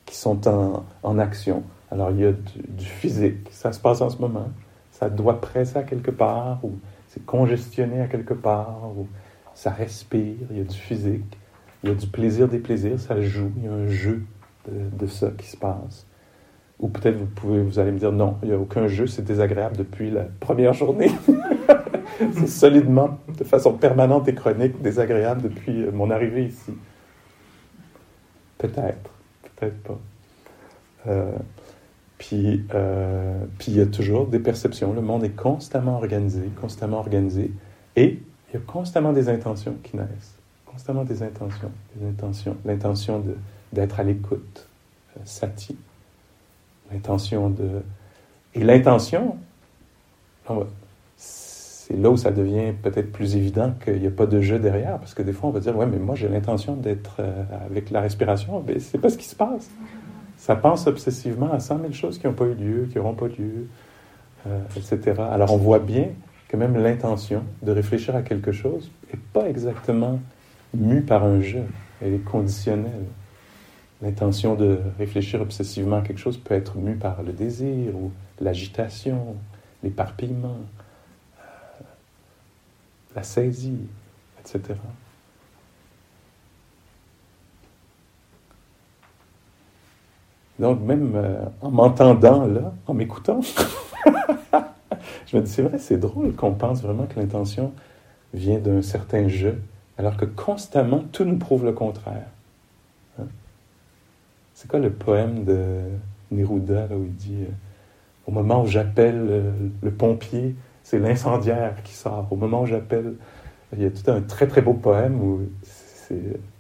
qui sont en, action. Alors, il y a du, physique, ça se passe en ce moment, ça doit presser à quelque part, ou c'est congestionné à quelque part, ou ça respire, il y a du physique, il y a du plaisir des plaisirs, ça joue, il y a un jeu de, de ça qui se passe. Ou peut-être vous pouvez, vous allez me dire non, il n'y a aucun jeu, c'est désagréable depuis la première journée. solidement, de façon permanente et chronique, désagréable depuis mon arrivée ici. Peut-être, peut-être pas. Euh, puis, euh, puis il y a toujours des perceptions. Le monde est constamment organisé, constamment organisé, et il y a constamment des intentions qui naissent, constamment des intentions, des intentions, l'intention de, d'être à l'écoute, euh, sati, l'intention de, et l'intention, c'est là où ça devient peut-être plus évident qu'il n'y a pas de jeu derrière, parce que des fois on va dire, ouais, mais moi j'ai l'intention d'être euh, avec la respiration, mais c'est pas ce qui se passe. Ça pense obsessivement à 100 000 choses qui n'ont pas eu lieu, qui n'auront pas lieu, euh, etc. Alors on voit bien que même l'intention de réfléchir à quelque chose n'est pas exactement mue par un jeu, elle est conditionnelle. L'intention de réfléchir obsessivement à quelque chose peut être mue par le désir ou l'agitation, l'éparpillement la saisie, etc. Donc même euh, en m'entendant là, en m'écoutant, je me dis, c'est vrai, c'est drôle qu'on pense vraiment que l'intention vient d'un certain jeu, alors que constamment, tout nous prouve le contraire. Hein? C'est quoi le poème de Neruda là, où il dit, euh, au moment où j'appelle le pompier, c'est l'incendiaire qui sort. Au moment où j'appelle, il y a tout un très très beau poème où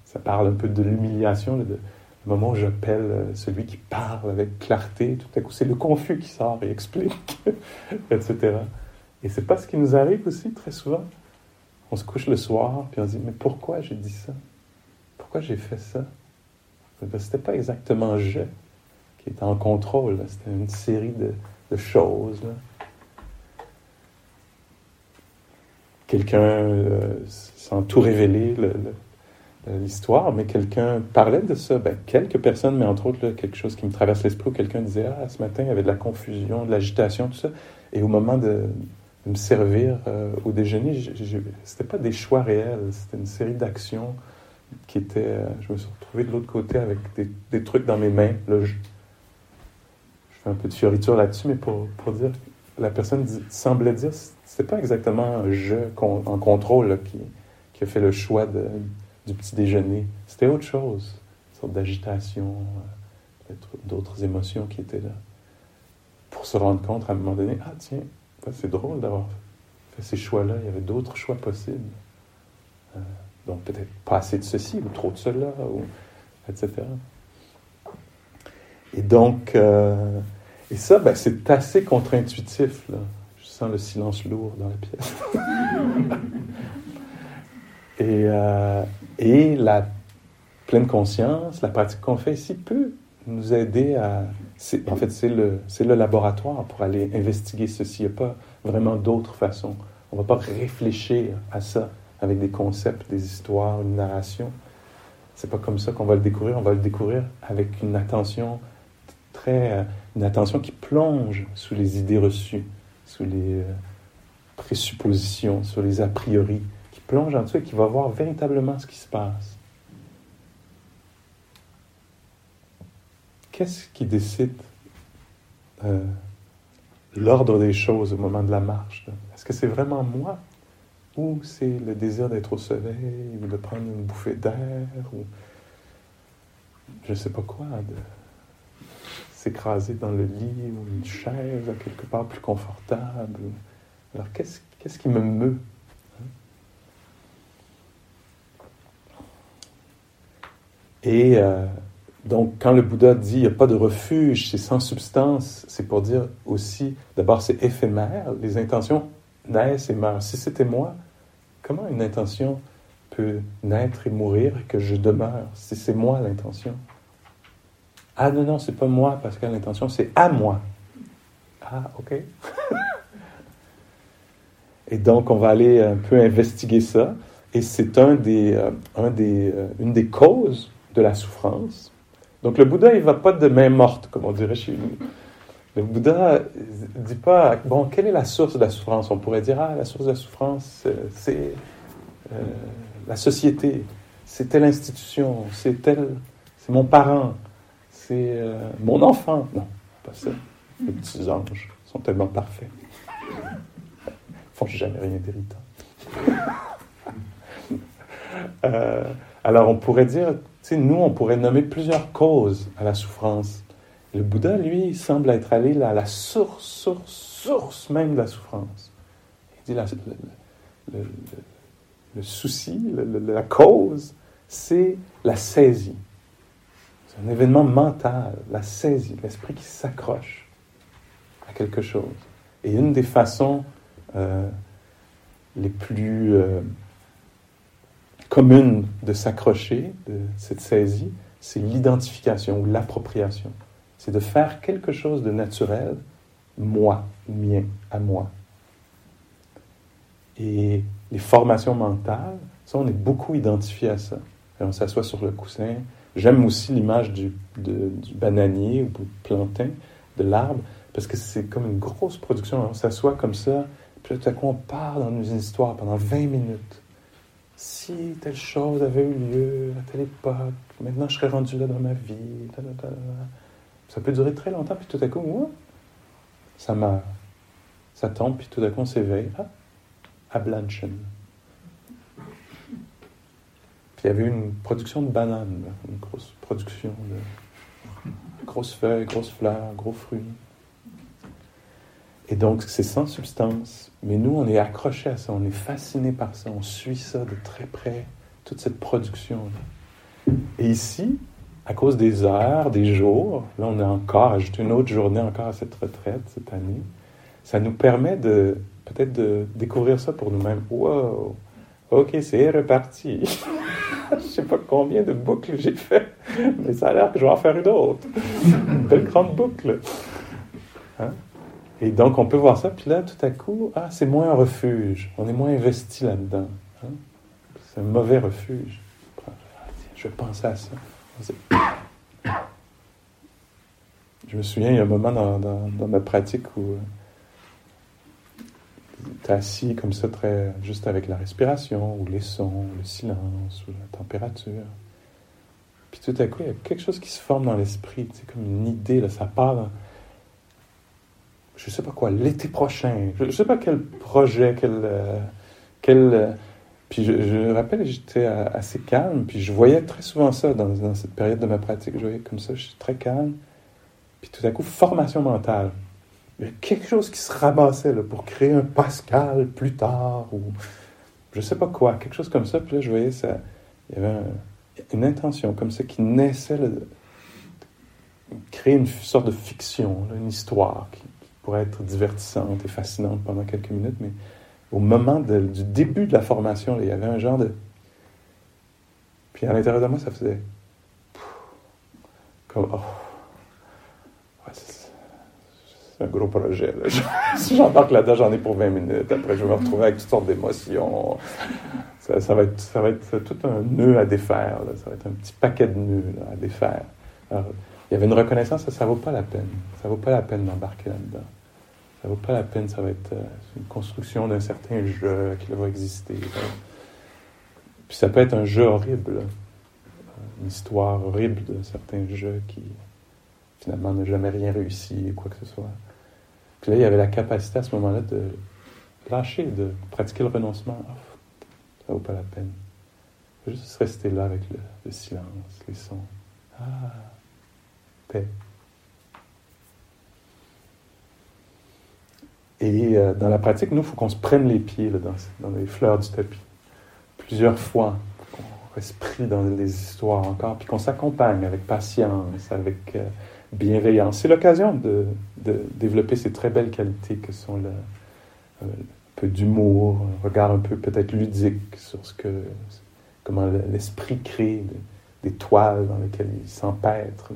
ça parle un peu de l'humiliation, le moment où j'appelle euh, celui qui parle avec clarté, tout à coup c'est le confus qui sort et explique, etc. Et c'est pas ce qui nous arrive aussi très souvent. On se couche le soir, puis on se dit, mais pourquoi j'ai dit ça? Pourquoi j'ai fait ça? C'était pas exactement je qui était en contrôle, c'était une série de, choses. Quelqu'un, euh, sans tout révéler l'histoire, mais quelqu'un parlait de ça. Ben, quelques personnes, mais entre autres, quelque chose qui me traverse l'esprit, où quelqu'un disait Ah, ce matin, il y avait de la confusion, de l'agitation, tout ça. Et au moment de, me servir euh, au déjeuner, c'était pas des choix réels, c'était une série d'actions qui étaient. Euh, je me suis retrouvé de l'autre côté avec des, trucs dans mes mains. Je, fais un peu de fioriture là-dessus, mais pour, pour dire, la personne semblait dire c'est pas exactement un jeu en contrôle qui, a fait le choix de, du petit déjeuner. C'était autre chose, une sorte d'agitation, euh, d'autres émotions qui étaient là. Pour se rendre compte à un moment donné, ah tiens, c'est drôle d'avoir fait ces choix-là, il y avait d'autres choix possibles. Euh, donc peut-être pas assez de ceci ou trop de cela, etc. Et donc, euh, et ça, ben, c'est assez contre-intuitif. Là le silence lourd dans la pièce. et, euh, et la pleine conscience, la pratique qu'on fait ici peut nous aider à... En fait, c'est le, le laboratoire pour aller investiguer ceci. Il n'y a pas vraiment d'autre façon. On ne va pas réfléchir à ça avec des concepts, des histoires, une narration. C'est pas comme ça qu'on va le découvrir. On va le découvrir avec une attention très, euh, une attention qui plonge sous les idées reçues, sous les euh, présuppositions, sur les a priori, qui plonge en dessous et qui va voir véritablement ce qui se passe. Qu'est-ce qui décide euh, l'ordre des choses au moment de la marche? Est-ce que c'est vraiment moi ou c'est le désir d'être au soleil ou de prendre une bouffée d'air ou je ne sais pas quoi, s'écraser dans le lit ou une chaise quelque part plus confortable. Alors qu'est-ce, qu'est-ce qui me meut Et euh, donc, quand le Bouddha dit il n'y a pas de refuge, c'est sans substance, c'est pour dire aussi, d'abord, c'est éphémère, les intentions naissent et meurent. Si c'était moi, comment une intention peut naître et mourir et que je demeure? Si c'est moi l'intention Ah non, non, c'est pas moi, parce que l'intention, c'est à moi. Ah, ok. et donc, on va aller un peu investiguer ça. Et c'est un des, euh, un des, euh, une des causes de la souffrance donc le Bouddha, il ne va pas de main morte, comme on dirait chez nous. Le Bouddha ne dit pas, bon, quelle est la source de la souffrance? On pourrait dire, ah, la source de la souffrance, c'est euh, la société, c'est telle institution, c'est tel, c'est mon parent, c'est euh, mon enfant. Non, pas ça. Les petits anges sont tellement parfaits. Ils font jamais rien d'irritant. euh, alors on pourrait dire, nous, on pourrait nommer plusieurs causes à la souffrance. Le Bouddha, lui, semble être allé à la source, source, source même de la souffrance. Il dit la, le, le, souci, la cause, c'est la saisie. C'est un événement mental, la saisie, l'esprit qui s'accroche à quelque chose. Et une des façons euh, les plus euh, commune de s'accrocher, de cette saisie, c'est l'identification ou l'appropriation. C'est de faire quelque chose de naturel, moi, mien, à moi. Et les formations mentales, ça, on est beaucoup identifié à ça. on s'assoit sur le coussin. J'aime aussi l'image du, bananier ou du plantain, de l'arbre, parce que c'est comme une grosse production. On s'assoit comme ça, puis tout à coup, on part dans une histoire pendant 20 minutes si telle chose avait eu lieu à telle époque, maintenant je serais rendu là dans ma vie. Ça peut durer très longtemps, puis tout à coup, ça meurt. Ça tombe, puis tout à coup on s'éveille. Ah, Ablanchen. Il y avait une production de bananes, une grosse production de grosses feuilles, grosses fleurs, gros fruits. Et donc, c'est sans substance. Mais nous, on est accroché à ça, on est fasciné par ça, on suit ça de très près, toute cette production. -là. Et ici, à cause des heures, des jours, là, on a encore ajouté une autre journée encore à cette retraite cette année. Ça nous permet de peut-être de découvrir ça pour nous-mêmes. Wow! Ok, c'est reparti. je sais pas combien de boucles j'ai fait, mais ça a l'air que je vais en faire une autre. Une belle grande boucle. Hein? Et donc, on peut voir ça, puis là, tout à coup, ah, c'est moins un refuge. On est moins investi là-dedans. Hein? C'est un mauvais refuge. Je penser à ça. Je me souviens, il y a un moment dans, dans, ma pratique où euh, tu es assis comme ça, très, juste avec la respiration, ou les sons, le silence, ou la température. Puis tout à coup, il y a quelque chose qui se forme dans l'esprit, c'est comme une idée, là, ça part je ne sais pas quoi, l'été prochain. Je ne sais pas quel projet, quel. Euh, quel euh, puis je, me rappelle, j'étais assez calme, puis je voyais très souvent ça dans, dans, cette période de ma pratique. Je voyais comme ça, je suis très calme. Puis tout à coup, formation mentale. Quelque chose qui se ramassait là, pour créer un Pascal plus tard, ou je ne sais pas quoi, quelque chose comme ça. Puis là, je voyais ça. Il y avait une intention comme ça qui naissait, là, créer une sorte de fiction, une histoire qui, pourrait être divertissante et fascinante pendant quelques minutes, mais au moment du début de la formation, il y avait un genre de... Puis à l'intérieur de moi, ça faisait... Comme... Oh, c'est un gros projet. si j'embarque là-dedans, j'en ai pour 20 minutes. Après, je vais me retrouver avec toutes sortes d'émotions. Ça, va être, ça va être tout un nœud à défaire. Ça va être un petit paquet de nœuds à défaire. Il y avait une reconnaissance, ça ne vaut pas la peine. Ça vaut pas la peine d'embarquer là-dedans. Ça vaut pas la peine, ça va être euh, une construction d'un certain jeu qui va exister. Puis ça peut être un jeu horrible, une histoire horrible d'un certain jeu qui finalement n'a jamais rien réussi, quoi que ce soit. Puis là, il y avait la capacité à ce moment-là de lâcher, de pratiquer le renoncement. Oh, ça vaut pas la peine. Juste rester là avec le, silence, les sons. Ah, paix. Et euh, dans la pratique, nous, il faut qu'on se prenne les pieds dans, dans, les fleurs du tapis. Plusieurs fois, qu'on reste pris dans les histoires encore, puis qu'on s'accompagne avec patience, avec euh, bienveillance. C'est l'occasion de, développer ces très belles qualités que sont le, euh, un peu d'humour, un regard un peu peut-être ludique sur ce que comment l'esprit crée des toiles dans lesquelles il s'empêtre.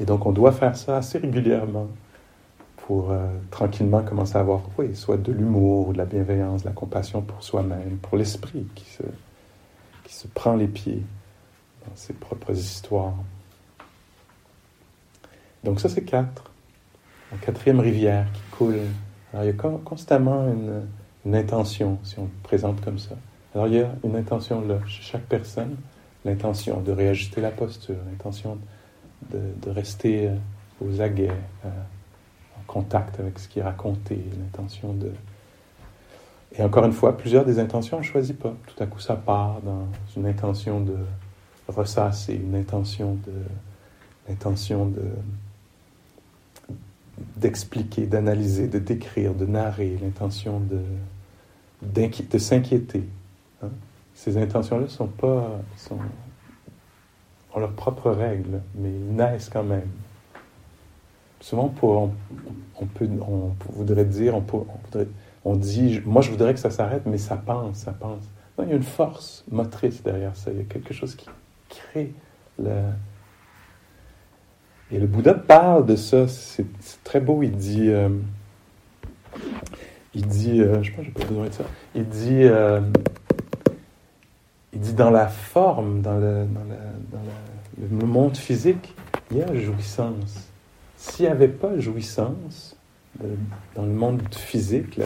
Et donc on doit faire ça assez régulièrement pour euh, tranquillement commencer à avoir, oui, soit de l'humour, de la bienveillance, de la compassion pour soi-même, pour l'esprit qui se prend les pieds dans ses propres histoires. Donc ça, c'est quatre. La quatrième rivière qui coule. Alors il y a constamment une, intention, si on le présente comme ça. Alors il y a une intention là, chez chaque personne, l'intention de réajuster la posture, l'intention de, rester euh, aux aguets, euh, en contact avec ce qui est raconté, l'intention de... Et encore une fois, plusieurs des intentions, on ne choisit pas. Tout à coup, ça part dans une intention de ressasser, une intention de... L'intention de d'expliquer, d'analyser, de décrire, de narrer, l'intention de, de s'inquiéter, Hein? Ces intentions-là sont pas, sont, ont leurs propres règles, mais naissent quand même. Souvent, pour, on, peut, on voudrait dire, on, on, dit, moi je voudrais que ça s'arrête, mais ça pense, ça pense. Non, il y a une force motrice derrière ça. Il y a quelque chose qui crée le. Et le Bouddha parle de ça. C'est très beau. Il dit. Euh, il dit. Euh, je pense que j'ai pas besoin de ça. Il dit. Euh, il dit dans la forme, dans le, monde physique, il y a jouissance. S'il n'y avait pas jouissance dans le monde physique,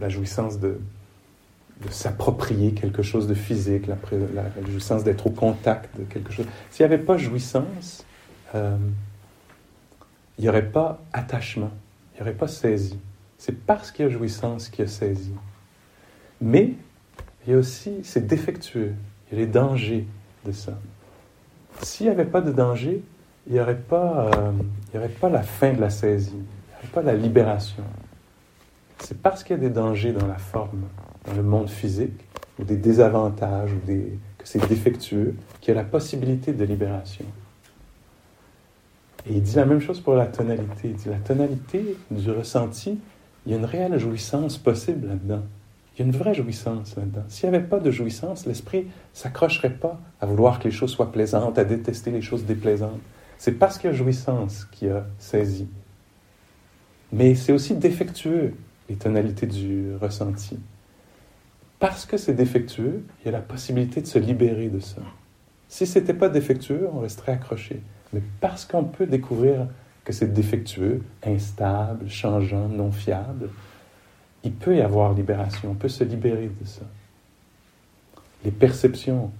la, jouissance de, s'approprier quelque chose de physique, la, jouissance d'être au contact de quelque chose, s'il n'y avait pas jouissance, euh, il n'y aurait pas attachement, il n'y aurait pas saisie. C'est parce qu'il y a jouissance qu'il y a saisie. Mais il y a aussi, c'est défectueux. Il y a les dangers de ça. S'il n'y avait pas de danger, il n'y aurait, pas, euh, aurait pas la fin de la saisie, il n'y aurait pas la libération. C'est parce qu'il y a des dangers dans la forme, dans le monde physique, ou des désavantages, ou que c'est défectueux, qu'il y a la possibilité de libération. Et il dit la même chose pour la tonalité. Il dit la tonalité du ressenti, il y a une réelle jouissance possible là-dedans. Il y a une vraie jouissance là-dedans. S'il n'y avait pas de jouissance, l'esprit s'accrocherait pas à vouloir que les choses soient plaisantes, à détester les choses déplaisantes. C'est parce qu'il y a jouissance qui a saisi. Mais c'est aussi défectueux, les tonalités du ressenti. Parce que c'est défectueux, il y a la possibilité de se libérer de ça. Si ce n'était pas défectueux, on resterait accroché. Mais parce qu'on peut découvrir que c'est défectueux, instable, changeant, non fiable, il peut y avoir libération, on peut se libérer de ça. Les perceptions,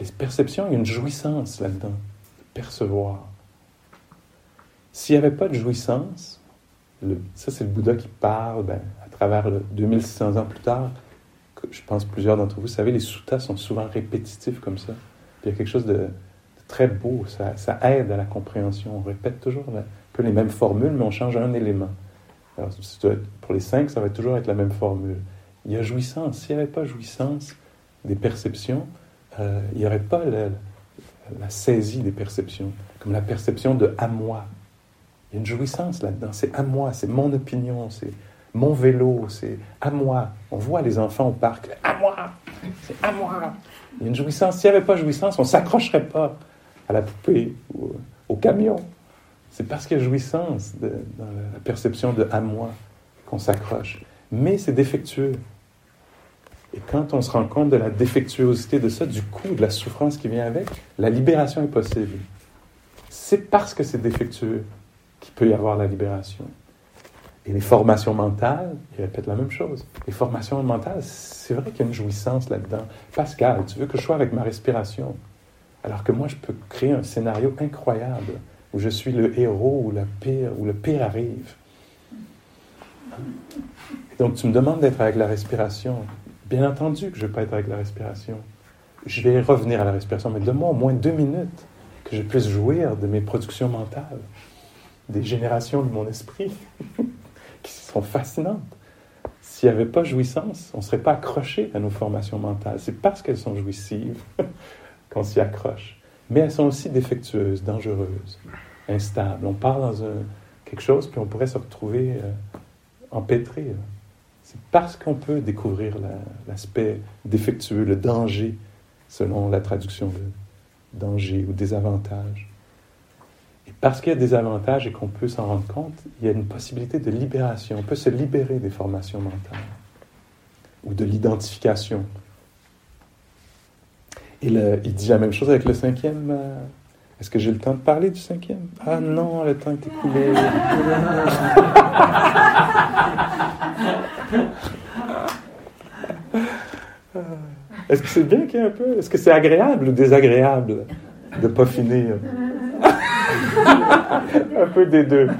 les perceptions, il y a une jouissance là-dedans, de percevoir. S'il n'y avait pas de jouissance, ça c'est le Bouddha qui parle ben, à travers le 2600 ans plus tard, que je pense plusieurs d'entre vous savez, les suttas sont souvent répétitifs comme ça. il y a quelque chose de, très beau, ça, ça, aide à la compréhension. On répète toujours un peu les mêmes formules, mais on change un élément. Pour les cinq, ça va toujours être la même formule. Il y a jouissance. S'il n'y avait pas jouissance des perceptions, euh, il n'y aurait pas la, saisie des perceptions, comme la perception de à moi. Il y a une jouissance là-dedans. C'est à moi, c'est mon opinion, c'est mon vélo, c'est à moi. On voit les enfants au parc, à moi, c'est à moi. Il y a une jouissance. S'il n'y avait pas jouissance, on ne s'accrocherait pas à la poupée ou au camion. C'est parce qu'il y a jouissance dans la perception de à moi qu'on s'accroche. Mais c'est défectueux. Et quand on se rend compte de la défectuosité de ça, du coup, de la souffrance qui vient avec, la libération est possible. C'est parce que c'est défectueux qu'il peut y avoir la libération. Et les formations mentales, ils répètent la même chose. Les formations mentales, c'est vrai qu'il y a une jouissance là-dedans. Pascal, tu veux que je sois avec ma respiration, alors que moi, je peux créer un scénario incroyable où je suis le héros, ou le pire, où le pire arrive. donc tu me demandes d'être avec la respiration. Bien entendu que je ne vais pas être avec la respiration. Je vais revenir à la respiration, mais donne-moi au moins deux minutes que je puisse jouir de mes productions mentales, des générations de mon esprit, qui sont fascinantes. S'il n'y avait pas jouissance, on ne serait pas accroché à nos formations mentales. C'est parce qu'elles sont jouissives qu'on s'y accroche. Mais elles sont aussi défectueuses, dangereuses, instables. On part dans quelque chose, puis on pourrait se retrouver euh, empêtré. C'est parce qu'on peut découvrir l'aspect défectueux, le danger, selon la traduction de danger ou désavantage. Et parce qu'il y a des avantages et qu'on peut s'en rendre compte, il y a une possibilité de libération. On peut se libérer des formations mentales ou de l'identification. Et il dit la même chose avec le cinquième. Euh, est-ce que j'ai le temps de parler du cinquième? Ah non, le temps est écoulé. Est-ce que c'est bien qu'il y ait un peu Est-ce que c'est agréable ou désagréable de ne pas finir? Un peu des deux.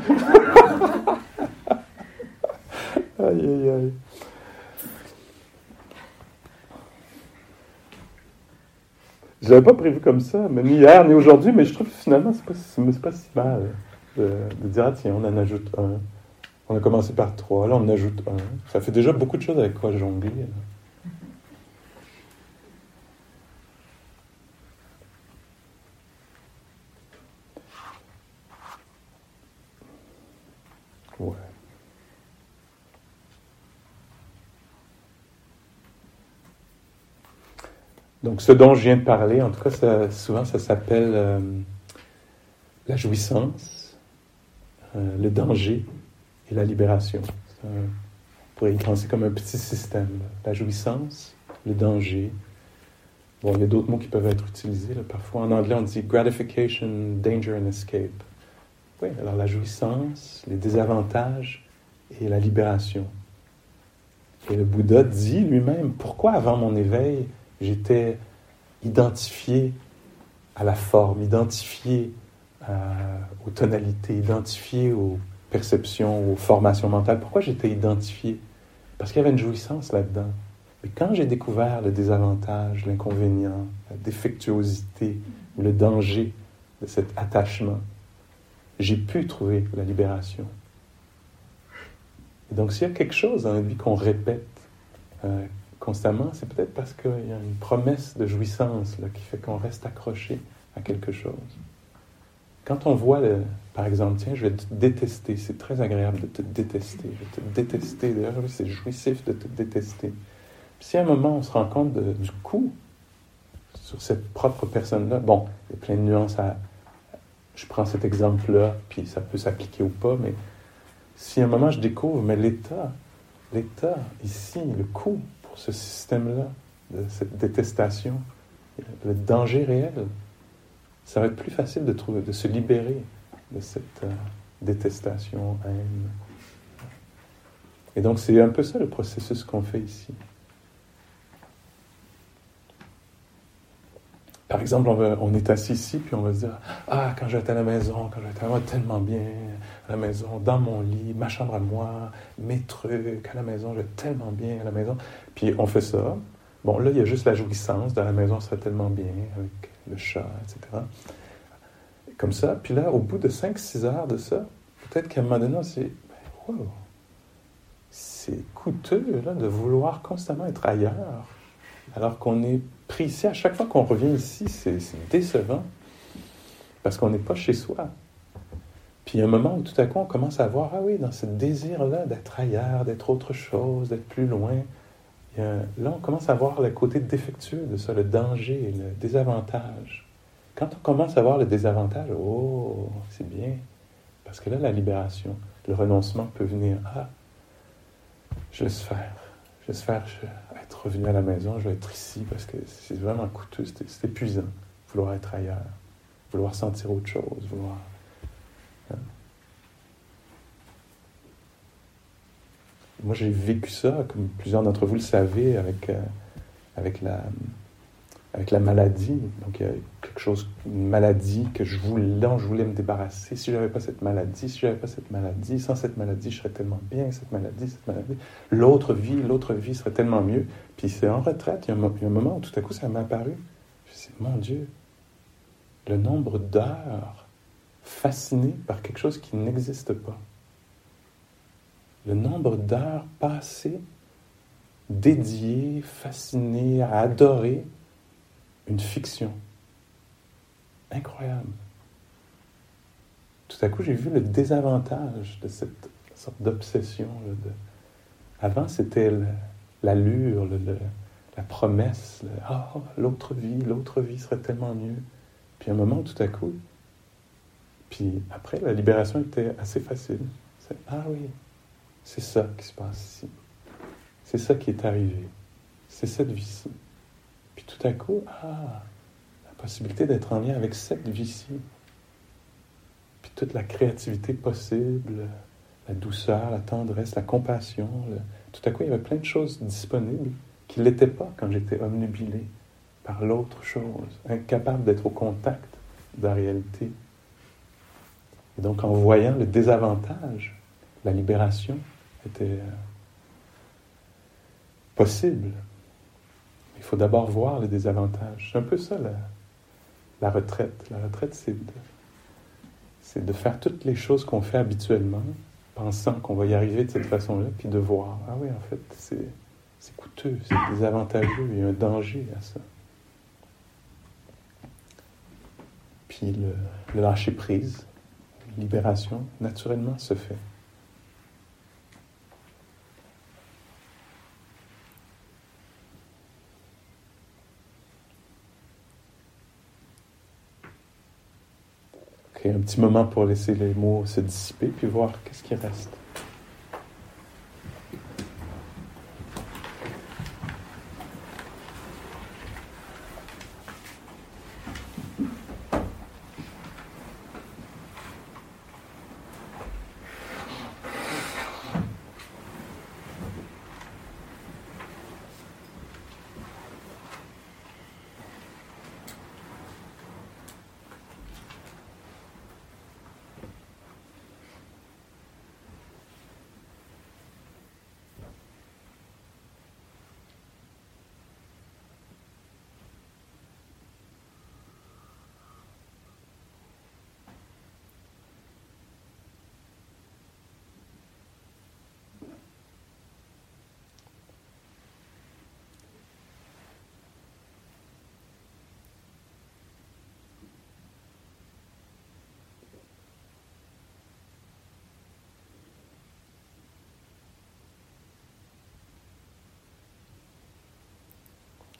aïe, aïe, aïe. Je l'avais pas prévu comme ça, ni hier, ni aujourd'hui, mais je trouve que finalement, c'est pas, pas si mal de, dire, ah tiens, on en ajoute un. On a commencé par trois, là on en ajoute un. Ça fait déjà beaucoup de choses avec quoi jongler. Donc, ce dont je viens de parler, en tout cas, souvent, ça s'appelle euh, la jouissance, euh, le danger et la libération. on pourrait y penser comme un petit système. La jouissance, le danger. Bon, il y a d'autres mots qui peuvent être utilisés. Parfois, en anglais, on dit gratification, danger and escape. Oui, alors la jouissance, les désavantages et la libération. Et le Bouddha dit lui-même, pourquoi avant mon éveil, J'étais identifié à la forme, identifié euh, aux tonalités, identifié aux perceptions, aux formations mentales. Pourquoi j'étais identifié? Parce qu'il y avait une jouissance là-dedans. Mais quand j'ai découvert le désavantage, l'inconvénient, la défectuosité le danger de cet attachement, j'ai pu trouver la libération. Et donc, s'il y a quelque chose dans la vie qu'on répète, euh, constamment, c'est peut-être parce qu'il y a une promesse de jouissance là, qui fait qu'on reste accroché à quelque chose. Quand on voit, le, par exemple, tiens, je vais te détester, c'est très agréable de te détester, je vais te détester, d'ailleurs, c'est jouissif de te détester. Si à un moment on se rend compte du coup sur cette propre personne-là, bon, il y a plein de nuances à. Je prends cet exemple-là, puis ça peut s'appliquer ou pas, mais si à un moment je découvre, mais l'état, l'état ici, le coup, ce système-là, de cette détestation, le danger réel, ça va être plus facile de, se libérer de cette euh, détestation, haine. Et donc c'est un peu ça le processus qu'on fait ici. Par exemple, on, est assis ici, puis on va se dire Ah, quand j'étais à la maison, quand j'étais à tellement bien, à la maison, dans mon lit, ma chambre à moi, mes trucs, à la maison, j'étais tellement bien à la maison. Puis on fait ça. Bon, là, il y a juste la jouissance, dans la maison, ça va tellement bien, avec le chat, etc. Comme ça. Puis là, au bout de 5-6 heures de ça, peut-être qu'à un moment donné, on s'est ben, wow, c'est coûteux là, de vouloir constamment être ailleurs, alors qu'on est pris ici. À chaque fois qu'on revient ici, c'est décevant, parce qu'on n'est pas chez soi. Puis il y a un moment où tout à coup on commence à voir, ah oui, dans ce désir-là d'être ailleurs, d'être autre chose, d'être plus loin, là on commence à voir le côté défectueux de ça, le danger, le désavantage. Quand on commence à voir le désavantage, oh, c'est bien, parce que là la libération, le renoncement peut venir, ah, je laisse faire, je laisse faire, revenu à la maison, je vais être ici parce que c'est vraiment coûteux, c'est épuisant, vouloir être ailleurs, vouloir sentir autre chose, vouloir Moi, j'ai vécu ça, comme plusieurs d'entre vous le savez, avec, euh, avec la, avec la maladie. Donc il y a quelque chose, une maladie que je voulais, dont je voulais me débarrasser. Si j'avais pas cette maladie, si j'avais pas cette maladie, sans cette maladie, je serais tellement bien, cette maladie, cette maladie. L'autre vie, l'autre vie serait tellement mieux. Puis c'est en retraite, il y, a un, moment où tout à coup ça m'est apparu. Je me suis dit, mon Dieu, le nombre d'heures fascinées par quelque chose qui n'existe pas. Le nombre d'heures passées dédiées, fascinées, à adorer une fiction. Incroyable. Tout à coup, j'ai vu le désavantage de cette sorte d'obsession. Avant, c'était l'allure, la promesse. Ah, l'autre vie, l'autre vie serait tellement mieux. Puis un moment, tout à coup, puis après, la libération était assez facile. ah oui, c'est ça qui se passe ici. C'est ça qui est arrivé. C'est cette vie-ci. Puis tout à coup, ah, la possibilité d'être en lien avec cette vie-ci. Puis toute la créativité possible, la douceur, la tendresse, la compassion. Tout à coup, il y avait plein de choses disponibles qui ne l'étaient pas quand j'étais omnubilé par l'autre chose, incapable d'être au contact de la réalité. Et donc, en voyant le désavantage, la libération était euh, possible. Faut d'abord voir les désavantages. C'est un peu ça la, retraite. La retraite, c'est de, c'est de faire toutes les choses qu'on fait habituellement, pensant qu'on va y arriver de cette façon-là, puis de voir, ah oui, en fait, c'est, c'est coûteux, c'est désavantageux, il y a un danger à ça. Puis le, le lâcher-prise, libération, naturellement se fait. Un petit moment pour laisser les mots se dissiper, puis voir qu'est-ce qui reste.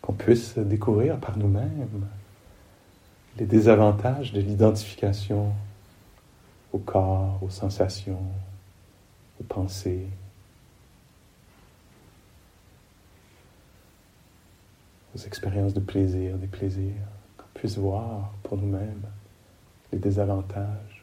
qu'on puisse découvrir par nous-mêmes les désavantages de l'identification au corps, aux sensations, aux pensées. aux expériences de plaisir, des plaisirs, qu'on puisse voir pour nous-mêmes les désavantages.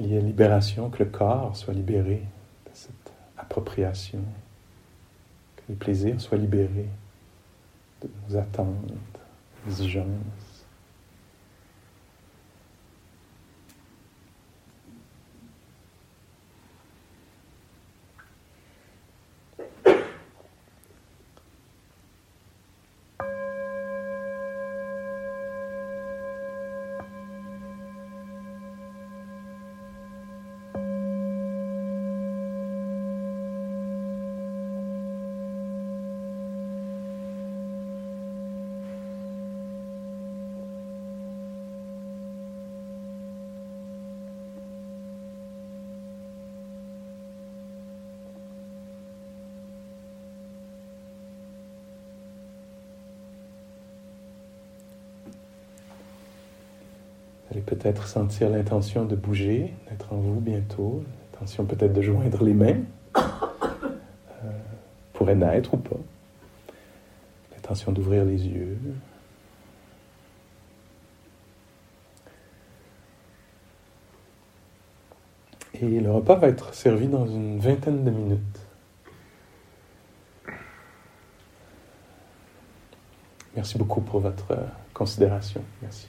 Qu'il y ait libération, que le corps soit libéré de cette appropriation, que les plaisirs soient libérés de nos attentes, exigences. allez peut-être sentir l'intention de bouger, d'être en vous bientôt, l'intention peut-être de joindre les mains, euh, pourrait naître ou pas, l'intention d'ouvrir les yeux. Et le repas va être servi dans une vingtaine de minutes. Merci beaucoup pour votre euh, considération. Merci.